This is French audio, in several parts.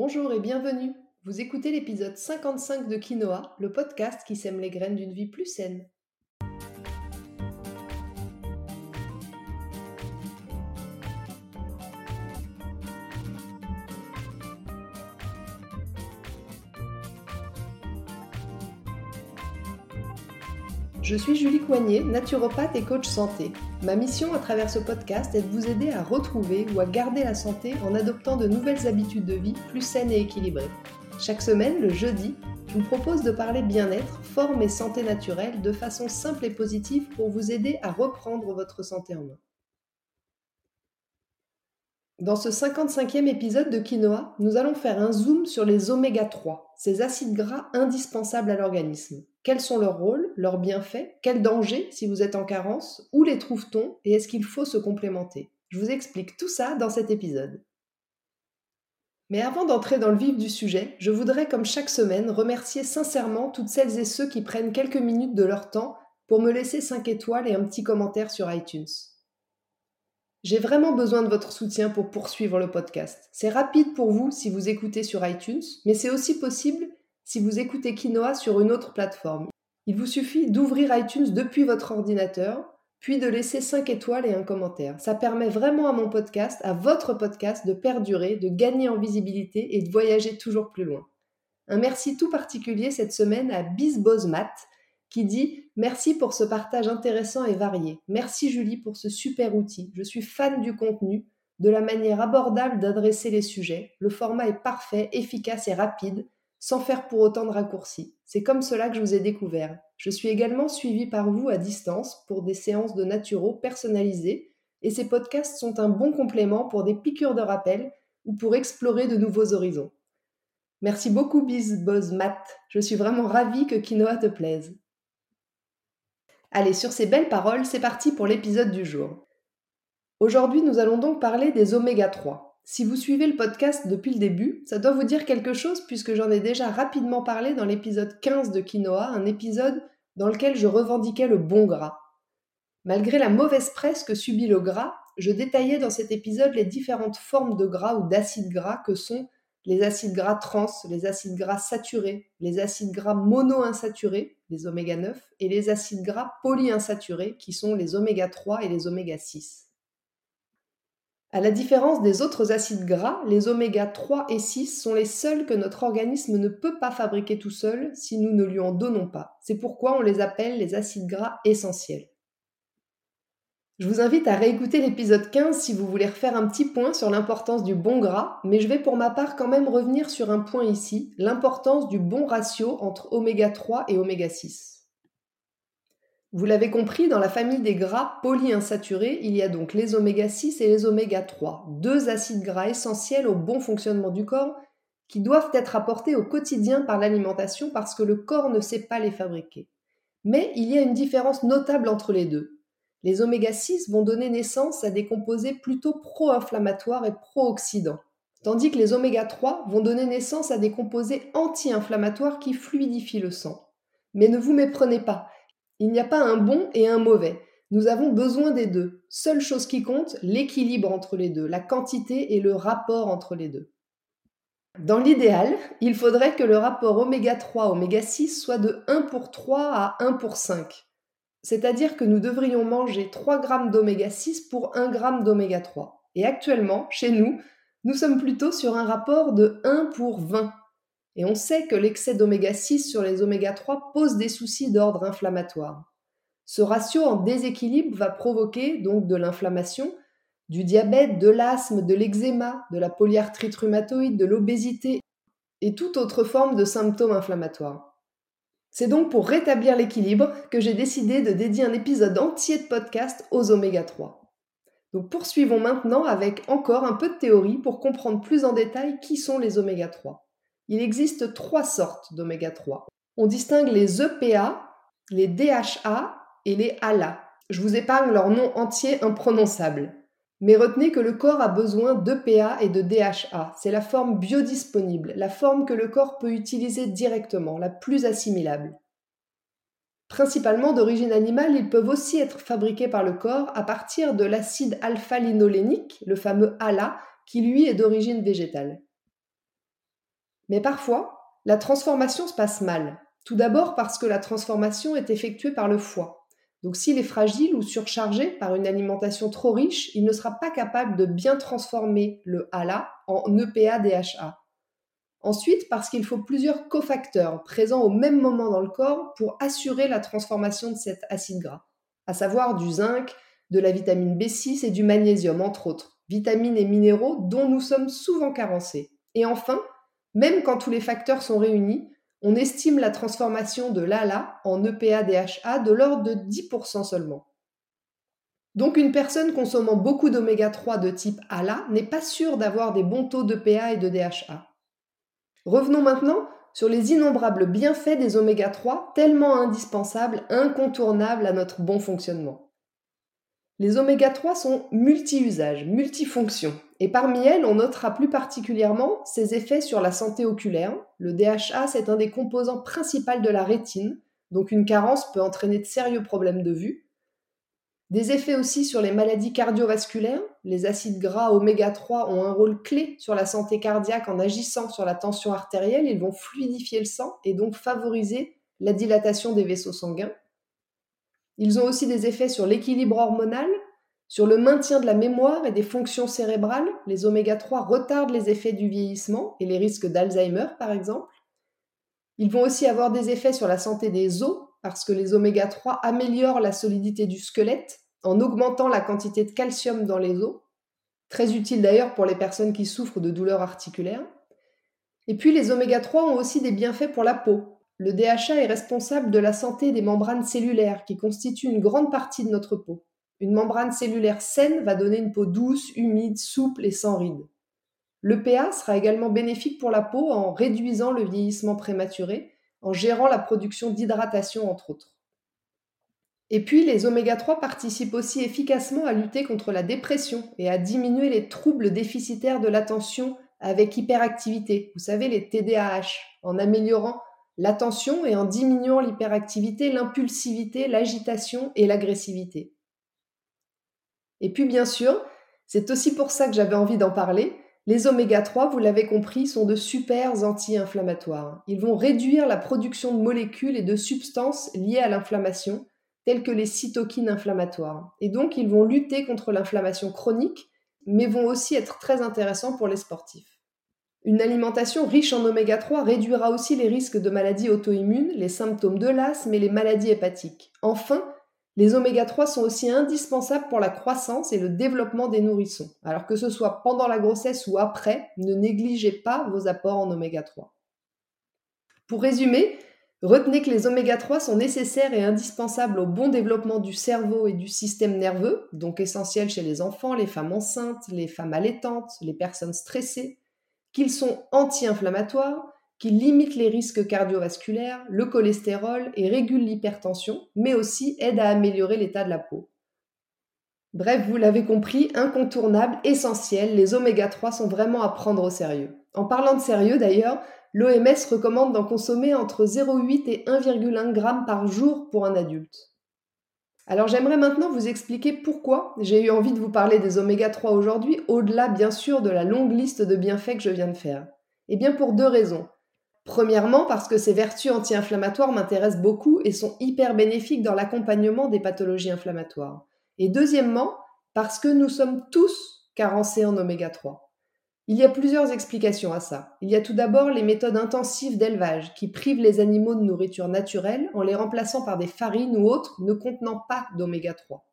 Bonjour et bienvenue. Vous écoutez l'épisode 55 de Quinoa, le podcast qui sème les graines d'une vie plus saine. Je suis Julie Coignet, naturopathe et coach santé. Ma mission à travers ce podcast est de vous aider à retrouver ou à garder la santé en adoptant de nouvelles habitudes de vie plus saines et équilibrées. Chaque semaine, le jeudi, je vous propose de parler bien-être, forme et santé naturelle de façon simple et positive pour vous aider à reprendre votre santé en main. Dans ce 55e épisode de Quinoa, nous allons faire un zoom sur les oméga 3, ces acides gras indispensables à l'organisme. Quels sont leurs rôles, leurs bienfaits, quels dangers si vous êtes en carence, où les trouve-t-on et est-ce qu'il faut se complémenter? Je vous explique tout ça dans cet épisode. Mais avant d'entrer dans le vif du sujet, je voudrais, comme chaque semaine, remercier sincèrement toutes celles et ceux qui prennent quelques minutes de leur temps pour me laisser 5 étoiles et un petit commentaire sur iTunes. J'ai vraiment besoin de votre soutien pour poursuivre le podcast. C'est rapide pour vous si vous écoutez sur iTunes, mais c'est aussi possible si vous écoutez Quinoa sur une autre plateforme. Il vous suffit d'ouvrir iTunes depuis votre ordinateur, puis de laisser 5 étoiles et un commentaire. Ça permet vraiment à mon podcast, à votre podcast, de perdurer, de gagner en visibilité et de voyager toujours plus loin. Un merci tout particulier cette semaine à Bizbozmat, qui dit Merci pour ce partage intéressant et varié. Merci Julie pour ce super outil. Je suis fan du contenu, de la manière abordable d'adresser les sujets. Le format est parfait, efficace et rapide, sans faire pour autant de raccourcis. C'est comme cela que je vous ai découvert. Je suis également suivi par vous à distance pour des séances de naturaux personnalisées et ces podcasts sont un bon complément pour des piqûres de rappel ou pour explorer de nouveaux horizons. Merci beaucoup Matt. Je suis vraiment ravie que Quinoa te plaise. Allez, sur ces belles paroles, c'est parti pour l'épisode du jour. Aujourd'hui, nous allons donc parler des oméga 3. Si vous suivez le podcast depuis le début, ça doit vous dire quelque chose puisque j'en ai déjà rapidement parlé dans l'épisode 15 de Quinoa, un épisode dans lequel je revendiquais le bon gras. Malgré la mauvaise presse que subit le gras, je détaillais dans cet épisode les différentes formes de gras ou d'acides gras que sont les acides gras trans, les acides gras saturés, les acides gras monoinsaturés, les oméga 9, et les acides gras polyinsaturés, qui sont les oméga 3 et les oméga 6. À la différence des autres acides gras, les oméga 3 et 6 sont les seuls que notre organisme ne peut pas fabriquer tout seul si nous ne lui en donnons pas. C'est pourquoi on les appelle les acides gras essentiels. Je vous invite à réécouter l'épisode 15 si vous voulez refaire un petit point sur l'importance du bon gras, mais je vais pour ma part quand même revenir sur un point ici, l'importance du bon ratio entre oméga 3 et oméga 6. Vous l'avez compris, dans la famille des gras polyinsaturés, il y a donc les oméga 6 et les oméga 3, deux acides gras essentiels au bon fonctionnement du corps qui doivent être apportés au quotidien par l'alimentation parce que le corps ne sait pas les fabriquer. Mais il y a une différence notable entre les deux. Les oméga 6 vont donner naissance à des composés plutôt pro-inflammatoires et pro-oxydants, tandis que les oméga 3 vont donner naissance à des composés anti-inflammatoires qui fluidifient le sang. Mais ne vous méprenez pas, il n'y a pas un bon et un mauvais. Nous avons besoin des deux. Seule chose qui compte, l'équilibre entre les deux, la quantité et le rapport entre les deux. Dans l'idéal, il faudrait que le rapport oméga 3 oméga 6 soit de 1 pour 3 à 1 pour 5. C'est-à-dire que nous devrions manger 3 grammes d'oméga 6 pour 1 gramme d'oméga 3. Et actuellement, chez nous, nous sommes plutôt sur un rapport de 1 pour 20. Et on sait que l'excès d'oméga 6 sur les oméga 3 pose des soucis d'ordre inflammatoire. Ce ratio en déséquilibre va provoquer donc de l'inflammation, du diabète, de l'asthme, de l'eczéma, de la polyarthrite rhumatoïde, de l'obésité et toute autre forme de symptômes inflammatoires. C'est donc pour rétablir l'équilibre que j'ai décidé de dédier un épisode entier de podcast aux oméga 3. Donc poursuivons maintenant avec encore un peu de théorie pour comprendre plus en détail qui sont les oméga 3. Il existe trois sortes d'oméga 3. On distingue les EPA, les DHA et les ALA. Je vous épargne leur nom entier imprononçable. Mais retenez que le corps a besoin d'EPA et de DHA. C'est la forme biodisponible, la forme que le corps peut utiliser directement, la plus assimilable. Principalement d'origine animale, ils peuvent aussi être fabriqués par le corps à partir de l'acide alpha-linolénique, le fameux ALA, qui lui est d'origine végétale. Mais parfois, la transformation se passe mal. Tout d'abord parce que la transformation est effectuée par le foie. Donc s'il est fragile ou surchargé par une alimentation trop riche, il ne sera pas capable de bien transformer le ALA en EPA-DHA. Ensuite, parce qu'il faut plusieurs cofacteurs présents au même moment dans le corps pour assurer la transformation de cet acide gras, à savoir du zinc, de la vitamine B6 et du magnésium, entre autres, vitamines et minéraux dont nous sommes souvent carencés. Et enfin, même quand tous les facteurs sont réunis, on estime la transformation de l'ALA en EPA-DHA de l'ordre de 10% seulement. Donc une personne consommant beaucoup d'oméga 3 de type ALA n'est pas sûre d'avoir des bons taux d'EPA et de DHA. Revenons maintenant sur les innombrables bienfaits des oméga 3 tellement indispensables, incontournables à notre bon fonctionnement. Les oméga 3 sont multi-usages, multifonctions, et parmi elles, on notera plus particulièrement ses effets sur la santé oculaire. Le DHA, c'est un des composants principaux de la rétine, donc une carence peut entraîner de sérieux problèmes de vue. Des effets aussi sur les maladies cardiovasculaires. Les acides gras oméga 3 ont un rôle clé sur la santé cardiaque en agissant sur la tension artérielle. Ils vont fluidifier le sang et donc favoriser la dilatation des vaisseaux sanguins. Ils ont aussi des effets sur l'équilibre hormonal, sur le maintien de la mémoire et des fonctions cérébrales. Les oméga 3 retardent les effets du vieillissement et les risques d'Alzheimer, par exemple. Ils vont aussi avoir des effets sur la santé des os, parce que les oméga 3 améliorent la solidité du squelette en augmentant la quantité de calcium dans les os. Très utile d'ailleurs pour les personnes qui souffrent de douleurs articulaires. Et puis les oméga 3 ont aussi des bienfaits pour la peau, le DHA est responsable de la santé des membranes cellulaires qui constituent une grande partie de notre peau. Une membrane cellulaire saine va donner une peau douce, humide, souple et sans rides. L'EPA sera également bénéfique pour la peau en réduisant le vieillissement prématuré, en gérant la production d'hydratation entre autres. Et puis les oméga 3 participent aussi efficacement à lutter contre la dépression et à diminuer les troubles déficitaires de l'attention avec hyperactivité, vous savez les TDAH, en améliorant l'attention et en diminuant l'hyperactivité, l'impulsivité, l'agitation et l'agressivité. Et puis bien sûr, c'est aussi pour ça que j'avais envie d'en parler, les oméga 3, vous l'avez compris, sont de super anti-inflammatoires. Ils vont réduire la production de molécules et de substances liées à l'inflammation, telles que les cytokines inflammatoires. Et donc, ils vont lutter contre l'inflammation chronique, mais vont aussi être très intéressants pour les sportifs. Une alimentation riche en oméga 3 réduira aussi les risques de maladies auto-immunes, les symptômes de l'asthme et les maladies hépatiques. Enfin, les oméga 3 sont aussi indispensables pour la croissance et le développement des nourrissons. Alors que ce soit pendant la grossesse ou après, ne négligez pas vos apports en oméga 3. Pour résumer, retenez que les oméga 3 sont nécessaires et indispensables au bon développement du cerveau et du système nerveux, donc essentiels chez les enfants, les femmes enceintes, les femmes allaitantes, les personnes stressées, qu'ils sont anti-inflammatoires, qu'ils limitent les risques cardiovasculaires, le cholestérol et régulent l'hypertension, mais aussi aident à améliorer l'état de la peau. Bref, vous l'avez compris, incontournable, essentiel, les oméga 3 sont vraiment à prendre au sérieux. En parlant de sérieux d'ailleurs, l'OMS recommande d'en consommer entre 0,8 et 1,1 g par jour pour un adulte. Alors j'aimerais maintenant vous expliquer pourquoi j'ai eu envie de vous parler des oméga 3 aujourd'hui, au-delà bien sûr de la longue liste de bienfaits que je viens de faire. Eh bien pour deux raisons. Premièrement parce que ces vertus anti-inflammatoires m'intéressent beaucoup et sont hyper bénéfiques dans l'accompagnement des pathologies inflammatoires. Et deuxièmement parce que nous sommes tous carencés en oméga 3. Il y a plusieurs explications à ça. Il y a tout d'abord les méthodes intensives d'élevage qui privent les animaux de nourriture naturelle en les remplaçant par des farines ou autres ne contenant pas d'oméga 3.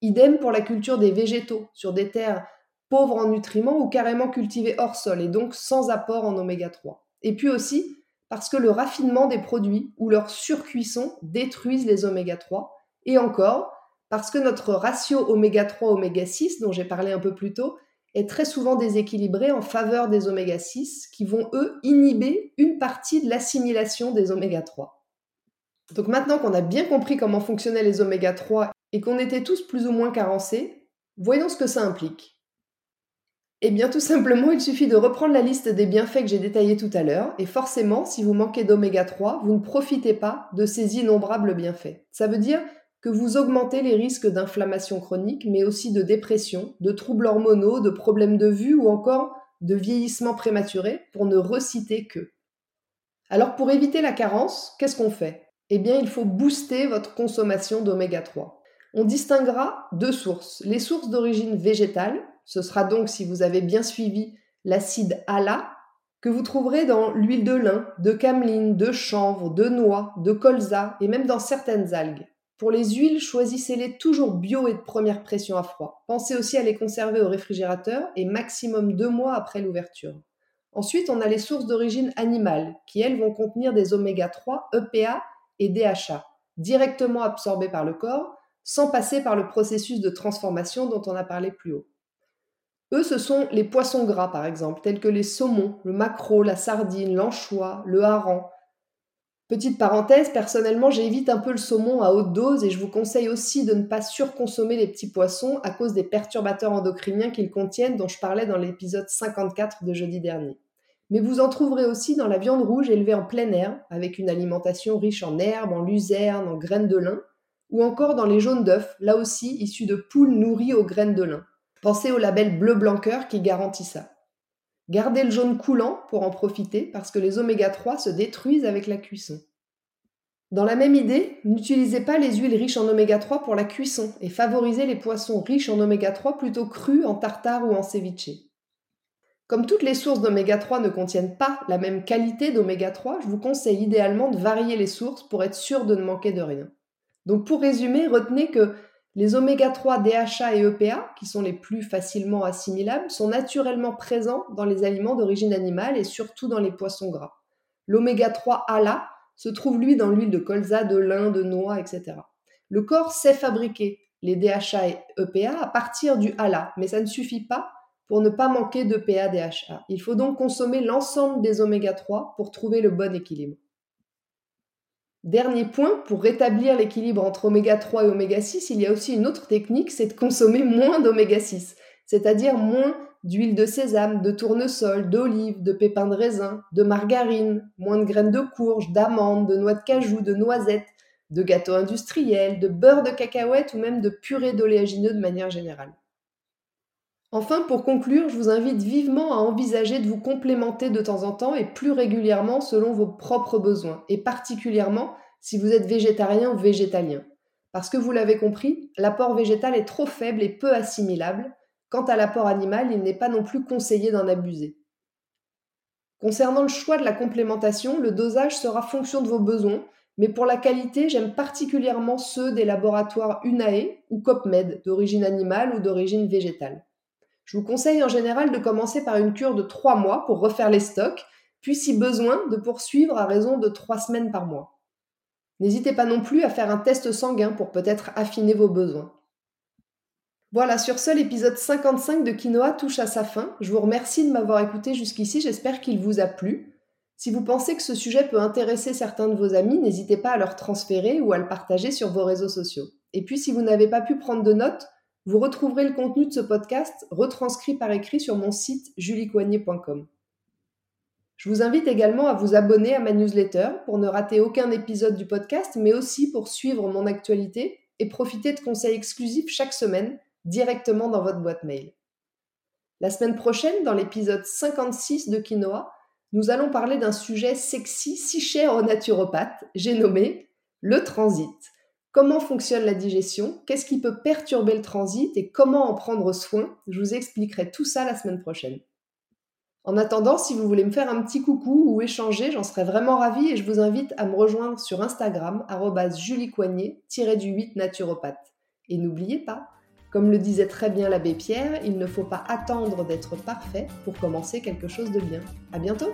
Idem pour la culture des végétaux sur des terres pauvres en nutriments ou carrément cultivées hors sol et donc sans apport en oméga 3. Et puis aussi parce que le raffinement des produits ou leur surcuisson détruisent les oméga 3 et encore parce que notre ratio oméga 3 oméga 6 dont j'ai parlé un peu plus tôt est très souvent déséquilibré en faveur des oméga 6 qui vont, eux, inhiber une partie de l'assimilation des oméga 3. Donc maintenant qu'on a bien compris comment fonctionnaient les oméga 3 et qu'on était tous plus ou moins carencés, voyons ce que ça implique. Eh bien tout simplement, il suffit de reprendre la liste des bienfaits que j'ai détaillés tout à l'heure, et forcément, si vous manquez d'oméga 3, vous ne profitez pas de ces innombrables bienfaits. Ça veut dire que vous augmentez les risques d'inflammation chronique, mais aussi de dépression, de troubles hormonaux, de problèmes de vue ou encore de vieillissement prématuré, pour ne reciter que. Alors pour éviter la carence, qu'est-ce qu'on fait? Eh bien, il faut booster votre consommation d'oméga 3. On distinguera deux sources. Les sources d'origine végétale, ce sera donc, si vous avez bien suivi, l'acide ALA, que vous trouverez dans l'huile de lin, de cameline, de chanvre, de noix, de colza et même dans certaines algues. Pour les huiles, choisissez-les toujours bio et de première pression à froid. Pensez aussi à les conserver au réfrigérateur et maximum deux mois après l'ouverture. Ensuite, on a les sources d'origine animale, qui elles vont contenir des oméga 3, EPA et DHA, directement absorbés par le corps, sans passer par le processus de transformation dont on a parlé plus haut. Eux, ce sont les poissons gras, par exemple, tels que les saumons, le maquereau, la sardine, l'anchois, le hareng, Petite parenthèse, personnellement, j'évite un peu le saumon à haute dose et je vous conseille aussi de ne pas surconsommer les petits poissons à cause des perturbateurs endocriniens qu'ils contiennent dont je parlais dans l'épisode 54 de jeudi dernier. Mais vous en trouverez aussi dans la viande rouge élevée en plein air, avec une alimentation riche en herbes, en luzerne, en graines de lin, ou encore dans les jaunes d'œufs, là aussi issus de poules nourries aux graines de lin. Pensez au label bleu blanc qui garantit ça. Gardez le jaune coulant pour en profiter parce que les oméga 3 se détruisent avec la cuisson. Dans la même idée, n'utilisez pas les huiles riches en oméga 3 pour la cuisson et favorisez les poissons riches en oméga 3 plutôt crus en tartare ou en ceviche. Comme toutes les sources d'oméga 3 ne contiennent pas la même qualité d'oméga 3, je vous conseille idéalement de varier les sources pour être sûr de ne manquer de rien. Donc pour résumer, retenez que les oméga 3 DHA et EPA, qui sont les plus facilement assimilables, sont naturellement présents dans les aliments d'origine animale et surtout dans les poissons gras. L'oméga 3 ALA se trouve lui dans l'huile de colza, de lin, de noix, etc. Le corps sait fabriquer les DHA et EPA à partir du ALA, mais ça ne suffit pas pour ne pas manquer d'EPA-DHA. Il faut donc consommer l'ensemble des oméga 3 pour trouver le bon équilibre. Dernier point, pour rétablir l'équilibre entre oméga 3 et oméga 6, il y a aussi une autre technique, c'est de consommer moins d'oméga 6, c'est-à-dire moins d'huile de sésame, de tournesol, d'olive, de pépins de raisin, de margarine, moins de graines de courge, d'amandes, de noix de cajou, de noisettes, de gâteaux industriels, de beurre de cacahuète ou même de purée d'oléagineux de manière générale. Enfin, pour conclure, je vous invite vivement à envisager de vous complémenter de temps en temps et plus régulièrement selon vos propres besoins, et particulièrement si vous êtes végétarien ou végétalien. Parce que vous l'avez compris, l'apport végétal est trop faible et peu assimilable. Quant à l'apport animal, il n'est pas non plus conseillé d'en abuser. Concernant le choix de la complémentation, le dosage sera fonction de vos besoins, mais pour la qualité, j'aime particulièrement ceux des laboratoires UNAE ou COPMED d'origine animale ou d'origine végétale. Je vous conseille en général de commencer par une cure de 3 mois pour refaire les stocks, puis si besoin, de poursuivre à raison de 3 semaines par mois. N'hésitez pas non plus à faire un test sanguin pour peut-être affiner vos besoins. Voilà, sur ce, l'épisode 55 de Quinoa touche à sa fin. Je vous remercie de m'avoir écouté jusqu'ici, j'espère qu'il vous a plu. Si vous pensez que ce sujet peut intéresser certains de vos amis, n'hésitez pas à leur transférer ou à le partager sur vos réseaux sociaux. Et puis si vous n'avez pas pu prendre de notes, vous retrouverez le contenu de ce podcast retranscrit par écrit sur mon site juliecoignet.com. Je vous invite également à vous abonner à ma newsletter pour ne rater aucun épisode du podcast, mais aussi pour suivre mon actualité et profiter de conseils exclusifs chaque semaine directement dans votre boîte mail. La semaine prochaine, dans l'épisode 56 de Quinoa, nous allons parler d'un sujet sexy si cher aux naturopathes, j'ai nommé le transit. Comment fonctionne la digestion? Qu'est-ce qui peut perturber le transit et comment en prendre soin? Je vous expliquerai tout ça la semaine prochaine. En attendant, si vous voulez me faire un petit coucou ou échanger, j'en serais vraiment ravie et je vous invite à me rejoindre sur Instagram, juliecoignet-du-8 naturopathe. Et n'oubliez pas, comme le disait très bien l'abbé Pierre, il ne faut pas attendre d'être parfait pour commencer quelque chose de bien. À bientôt!